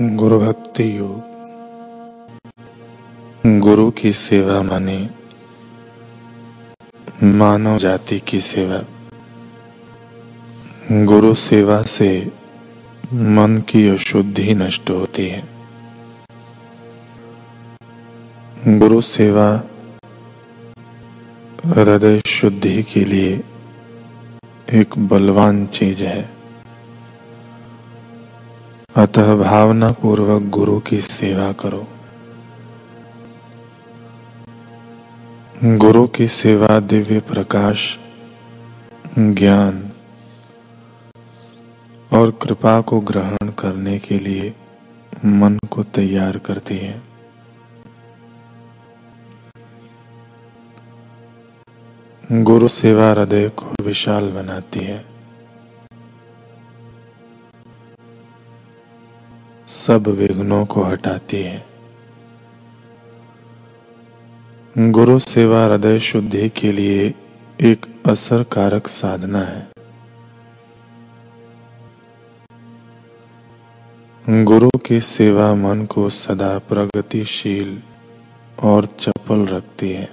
गुरु भक्ति योग। गुरु की सेवा माने, मानव जाति की सेवा। गुरु सेवा से मन की अशुद्धि नष्ट होती है। गुरु सेवा हृदय शुद्धि के लिए एक बलवान चीज़ है। अतः भावना पूर्वक गुरु की सेवा करो। गुरु की सेवा, दिव्य प्रकाश, ज्ञान और कृपा को ग्रहण करने के लिए मन को तैयार करती है। गुरु सेवा हृदय को विशाल बनाती है। सब विघ्नों को हटाती है। गुरु सेवा हृदय शुद्धि के लिए एक असरकारक साधना है। गुरु की सेवा मन को सदा प्रगतिशील और चपल रखती है।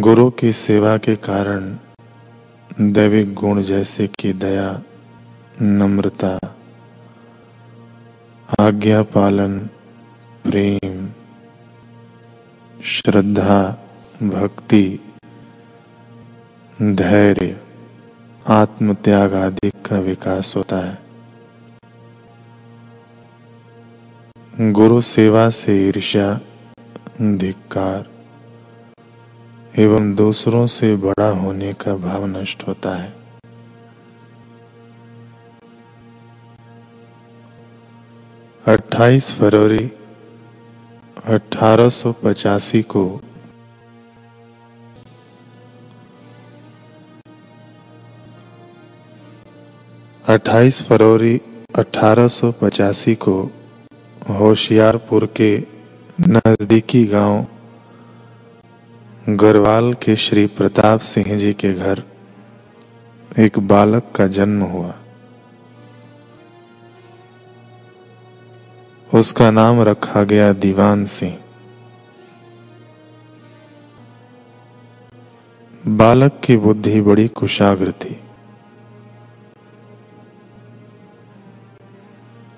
गुरु की सेवा के कारण दैविक गुण जैसे कि दया, नम्रता, आज्ञा पालन, प्रेम, श्रद्धा, भक्ति, धैर्य, आत्मत्याग आदि का विकास होता है। गुरु सेवा से ईर्ष्या, धिक्कार एवं दूसरों से बड़ा होने का भाव नष्ट होता है। अट्ठाईस फरवरी अठारह को अट्ठाईस फरवरी अठारह सौ पचासी को होशियारपुर के नजदीकी गाँव गरवाल के श्री प्रताप सिंह जी के घर एक बालक का जन्म हुआ। उसका नाम रखा गया दीवान सिंह। बालक की बुद्धि बड़ी कुशाग्र थी।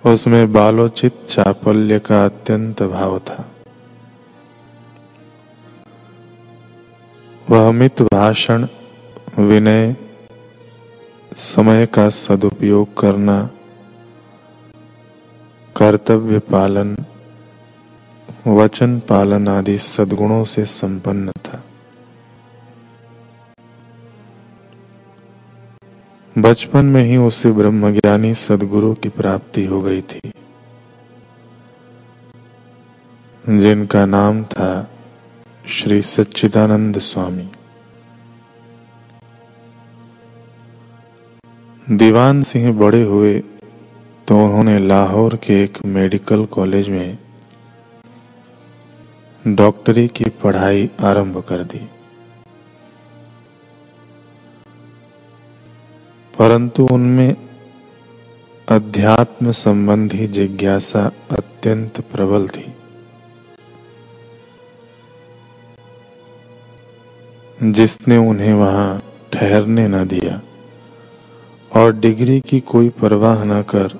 उसमें बालोचित चापल्य का अत्यंत भाव था। वह मित भाषण विनय समय का सदुपयोग करना, कर्तव्य पालन, वचन पालन आदि सद्गुणों से संपन्न था। बचपन में ही उसे ब्रह्मज्ञानी सदगुरु की प्राप्ति हो गई थी, जिनका नाम था श्री सच्चिदानंद स्वामी। दीवान सिंह बड़े हुए तो उन्होंने लाहौर के एक मेडिकल कॉलेज में डॉक्टरी की पढ़ाई आरंभ कर दी। परंतु उनमें अध्यात्म संबंधी जिज्ञासा अत्यंत प्रबल थी। जिसने उन्हें वहाँ ठहरने न दिया और डिग्री की कोई परवाह न कर,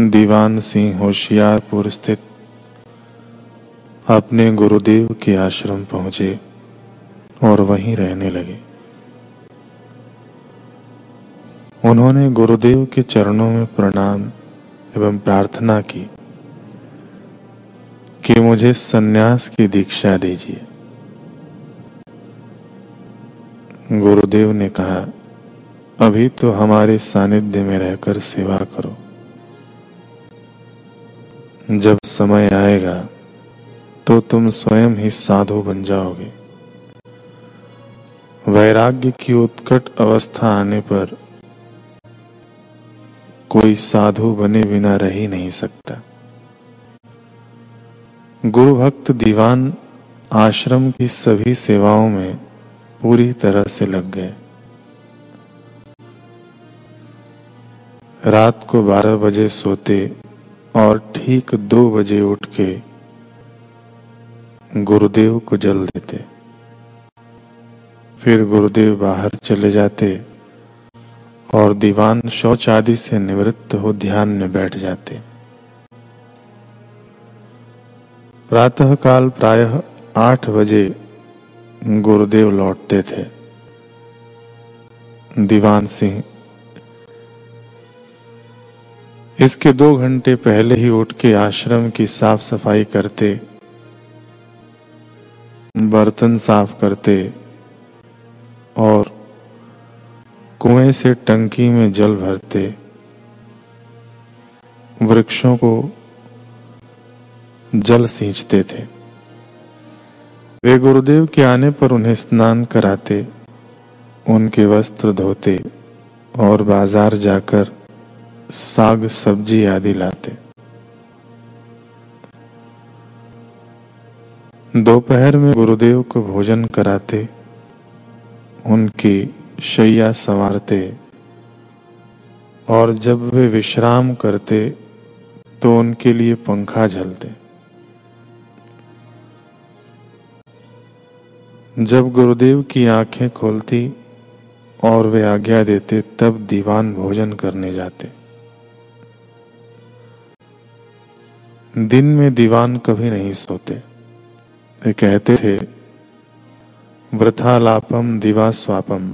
दीवान सिंह होशियारपुर स्थित अपने गुरुदेव के आश्रम पहुँचे और वहीं रहने लगे। उन्होंने गुरुदेव के चरणों में प्रणाम एवं प्रार्थना की कि मुझे सन्यास की दीक्षा दीजिए। गुरुदेव ने कहा, अभी तो हमारे सानिध्य में रहकर सेवा करो। जब समय आएगा तो तुम स्वयं ही साधु बन जाओगे। वैराग्य की उत्कट अवस्था आने पर कोई साधु बने बिना रह ही नहीं सकता। गुरु भक्त दीवान आश्रम की सभी सेवाओं में पूरी तरह से लग गए। रात को 12 बजे सोते और ठीक दो बजे उठ के गुरुदेव को जल देते। फिर गुरुदेव बाहर चले जाते और दीवान शौच आदि से निवृत्त हो ध्यान में बैठ जाते। प्रातः काल प्रायः आठ बजे गुरुदेव लौटते थे। दीवान सिंह। इसके दो घंटे पहले ही उठ के आश्रम की साफ़ सफ़ाई करते, बर्तन साफ़ करते और कुएँ से टंकी में जल भरते। वृक्षों को जल सींचते थे। वे गुरुदेव के आने पर उन्हें स्नान कराते, उनके वस्त्र धोते और बाज़ार जाकर साग, सब्ज़ी आदि लाते। दोपहर में गुरुदेव को भोजन कराते, उनकी शैया संवारते और जब वे विश्राम करते तो उनके लिए पंखा झलते जब गुरुदेव की आँखें खोलती और वे आज्ञा देते, तब दीवान भोजन करने जाते। दिन में दीवान कभी नहीं सोते। वे कहते थे, वृथालापम दिवा स्वापम।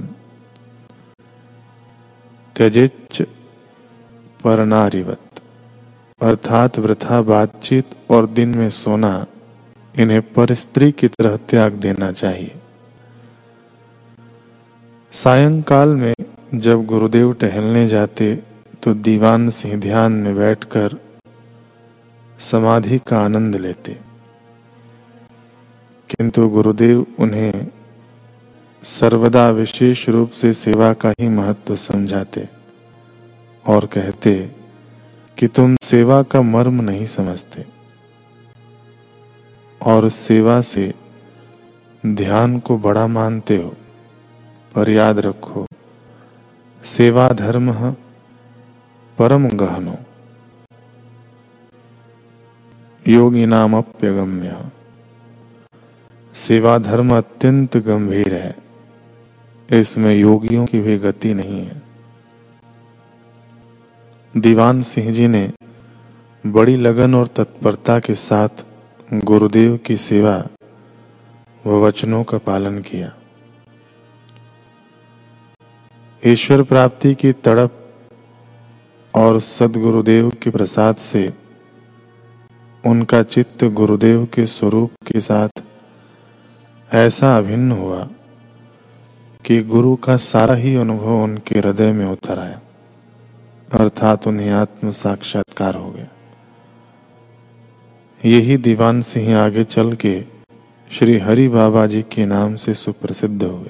त्यजिच परनारिवत। अर्थात वृथा बातचीत और दिन में सोना इन्हें पर स्त्री की तरह त्याग देना चाहिए। सायंकाल में जब गुरुदेव टहलने जाते तो दीवान सिंह ध्यान में बैठकर समाधि का आनंद लेते। किंतु गुरुदेव उन्हें सर्वदा विशेष रूप से सेवा का ही महत्व समझाते और कहते कि तुम सेवा का मर्म नहीं समझते। और सेवा से ध्यान को बड़ा मानते हो, पर याद रखो, सेवा धर्म परम गहनो। योगी नाम अप्यगम्य। सेवा धर्म अत्यंत गंभीर है, इसमें योगियों की भी गति नहीं है। दीवान सिंह जी ने बड़ी लगन और तत्परता के साथ गुरुदेव की सेवा व वचनों का पालन किया। ईश्वर प्राप्ति की तड़प और सदगुरुदेव के प्रसाद से उनका चित्त गुरुदेव के स्वरूप के साथ ऐसा अभिन्न हुआ कि गुरु का सारा ही अनुभव उनके हृदय में उतर आया, अर्थात उन्हें आत्म साक्षात्कार हो गया। यही दीवान सिंह आगे चल के श्री हरि बाबा जी के नाम से सुप्रसिद्ध हुए।